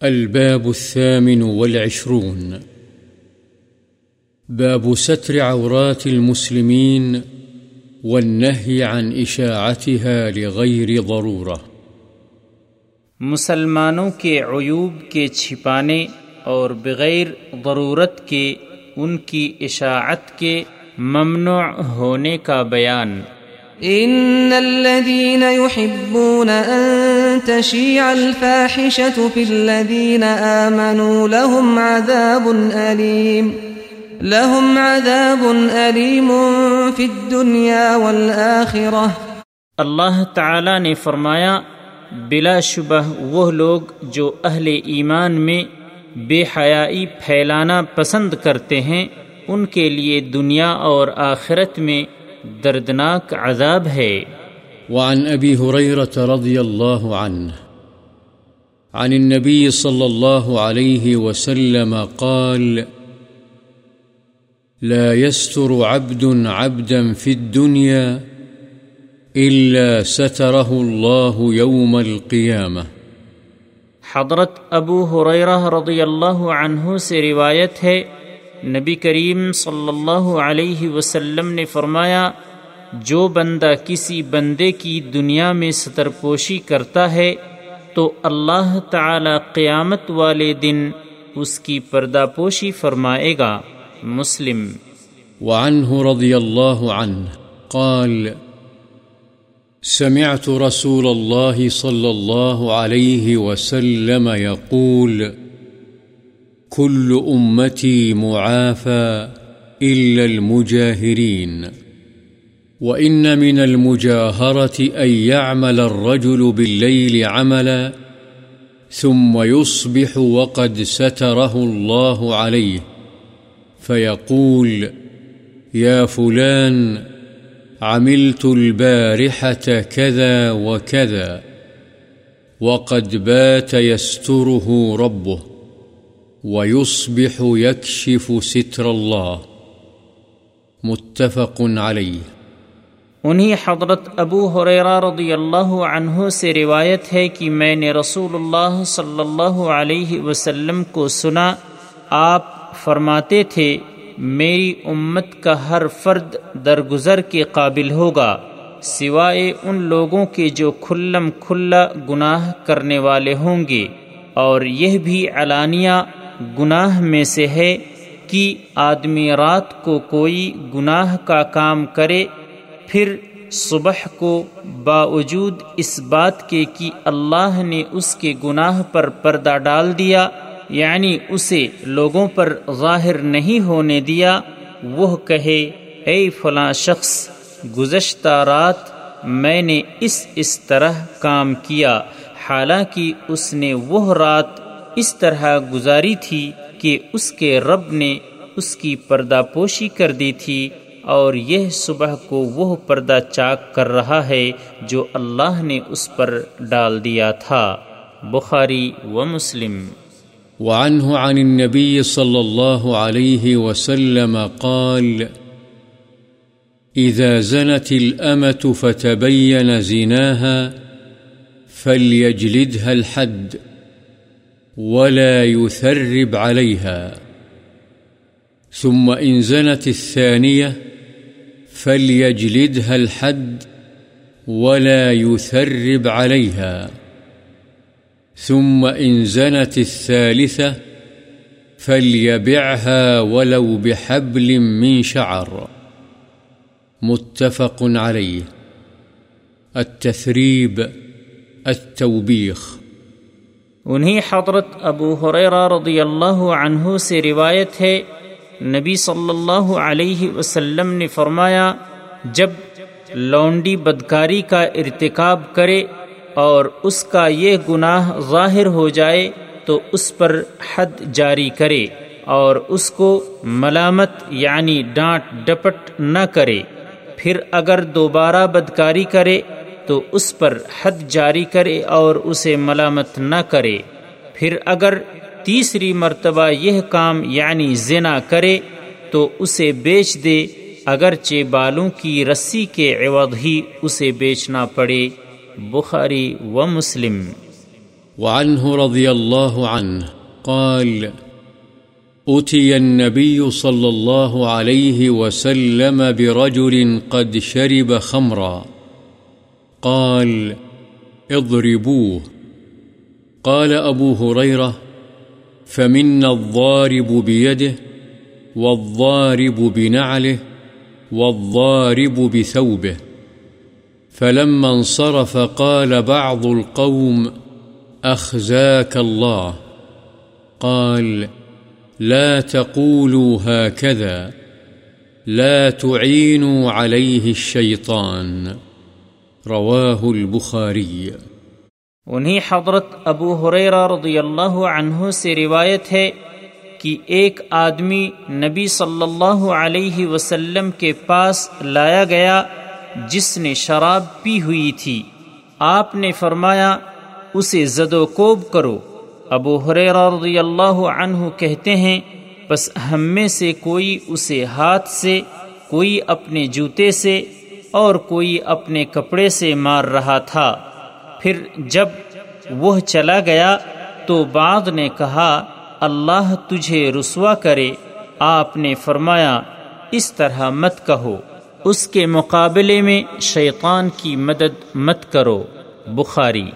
الباب الثامن والعشرون. باب ستر عورات المسلمين والنهي عن إشاعتها لغير ضرورة. مسلمانوں کے عیوب کے چھپانے اور بغیر ضرورت کے ان کی اشاعت کے ممنوع ہونے کا بیان۔ إن الذين يحبون أن تشيع الفاحشة في الذين آمنوا لهم عذاب أليم. لهم عذاب أليم في الدنيا والآخرة. اللہ تعالی نے فرمایا، بلا شبہ وہ لوگ جو اہل ایمان میں بے حیائی پھیلانا پسند کرتے ہیں، ان کے لیے دنیا اور آخرت میں دردناک عذاب ہے۔ وعن أبي هريرة رضي الله عنه. عن النبي صلى الله عليه وسلم قال لا يستر عبد عبدا في الدنيا إلا ستره الله يوم القيامة. حضرت ابو حریرہ رضی اللہ عنہ سے روایت ہے، نبی کریم صلی اللہ علیہ وسلم نے فرمایا جو بندہ کسی بندے کی دنیا میں سطر پوشی کرتا ہے، تو اللہ تعالی قیامت والے دن اس کی پردہ پوشی فرمائے گا۔ مسلم۔ وعنه رضي الله عنه قال، سمعت رسول الله صلى الله عليه وسلم يقول كل أمتي معافى إلا المجاهرين وإن من المجاهرة أن يعمل الرجل بالليل عملا ثم يصبح وقد ستره الله عليه فيقول، يا فلان، عملت البارحة كذا وكذا، وقد بات يستره ربه، ويصبح يكشف ستر الله متفق عليه انہی حضرت ابو حریرہ رضی اللہ عنہ سے روایت ہے کہ میں نے رسول اللہ صلی اللہ علیہ وسلم کو سنا، آپ فرماتے تھے، میری امت کا ہر فرد درگزر کے قابل ہوگا، سوائے ان لوگوں کے جو کھلم کھلا گناہ کرنے والے ہوں گے۔ اور یہ بھی علانیہ گناہ میں سے ہے کہ آدمی رات کو کوئی گناہ کا کام کرے پھر صبح کو باوجود اس بات کے کہ اللہ نے اس کے گناہ پر پردہ ڈال دیا یعنی اسے لوگوں پر ظاہر نہیں ہونے دیا، وہ کہے، اے فلاں شخص، گزشتہ رات میں نے اس اس طرح کام کیا، حالانکہ اس نے وہ رات اس طرح گزاری تھی کہ اس کے رب نے اس کی پردہ پوشی کر دی تھی۔ اور یہ صبح کو وہ پردہ چاک کر رہا ہے جو اللہ نے اس پر ڈال دیا تھا۔ بخاری و مسلم۔ وعنه عن النبي صلى الله عليه وسلم قال إذا زنت الأمة فتبين زناها فليجلدها الحد ولا يثرب عليها ثم إن زنت الثانية فليجلدها الحد ولا يثرب عليها ثم إن زنت الثالثة فليبعها ولو بحبل من شعر متفق عليه التثريب التوبيخ انہی حضرت ابو حریرہ رضی اللہ عنہ سے روایت ہے نبی صلی اللہ علیہ وسلم نے فرمایا، جب لونڈی بدکاری کا ارتکاب کرے اور اس کا یہ گناہ ظاہر ہو جائے، تو اس پر حد جاری کرے اور اس کو ملامت یعنی ڈانٹ ڈپٹ نہ کرے۔ پھر اگر دوبارہ بدکاری کرے، تو اس پر حد جاری کرے اور اسے ملامت نہ کرے۔ پھر اگر تیسری مرتبہ یہ کام یعنی زنا کرے تو اسے بیچ دے، اگرچہ بالوں کی رسی کے عوض ہی اسے بیچنا پڑے۔ بخاری و مسلم۔ وعنه رضي الله عنه قال أتي النبي صلى الله عليه وسلم برجل قد شرب خمرا قال، اضربوه قال أبو هريرة فمنا الضارب بيده والضارب بنعله والضارب بثوبه. فلما انصرف قال بعض القوم أخزاك الله. قال لا تقولوا هكذا. لا تعينوا عليه الشيطان. رواه البخاري. انہی حضرت ابو حریرہ رضی اللہ عنہ سے روایت ہے کہ ایک آدمی نبی صلی اللہ علیہ وسلم کے پاس لایا گیا جس نے شراب پی ہوئی تھی۔ آپ نے فرمایا، اسے زد و کوب کرو۔ ابو حریرہ رضی اللہ عنہ کہتے ہیں بس ہم میں سے کوئی اسے ہاتھ سے، کوئی اپنے جوتے سے اور کوئی اپنے کپڑے سے مار رہا تھا۔ پھر جب وہ چلا گیا تو بعد نے کہا، اللہ تجھے رسوا کرے۔ آپ نے فرمایا، اس طرح مت کہو۔ اس کے مقابلے میں شیطان کی مدد مت کرو۔ بخاری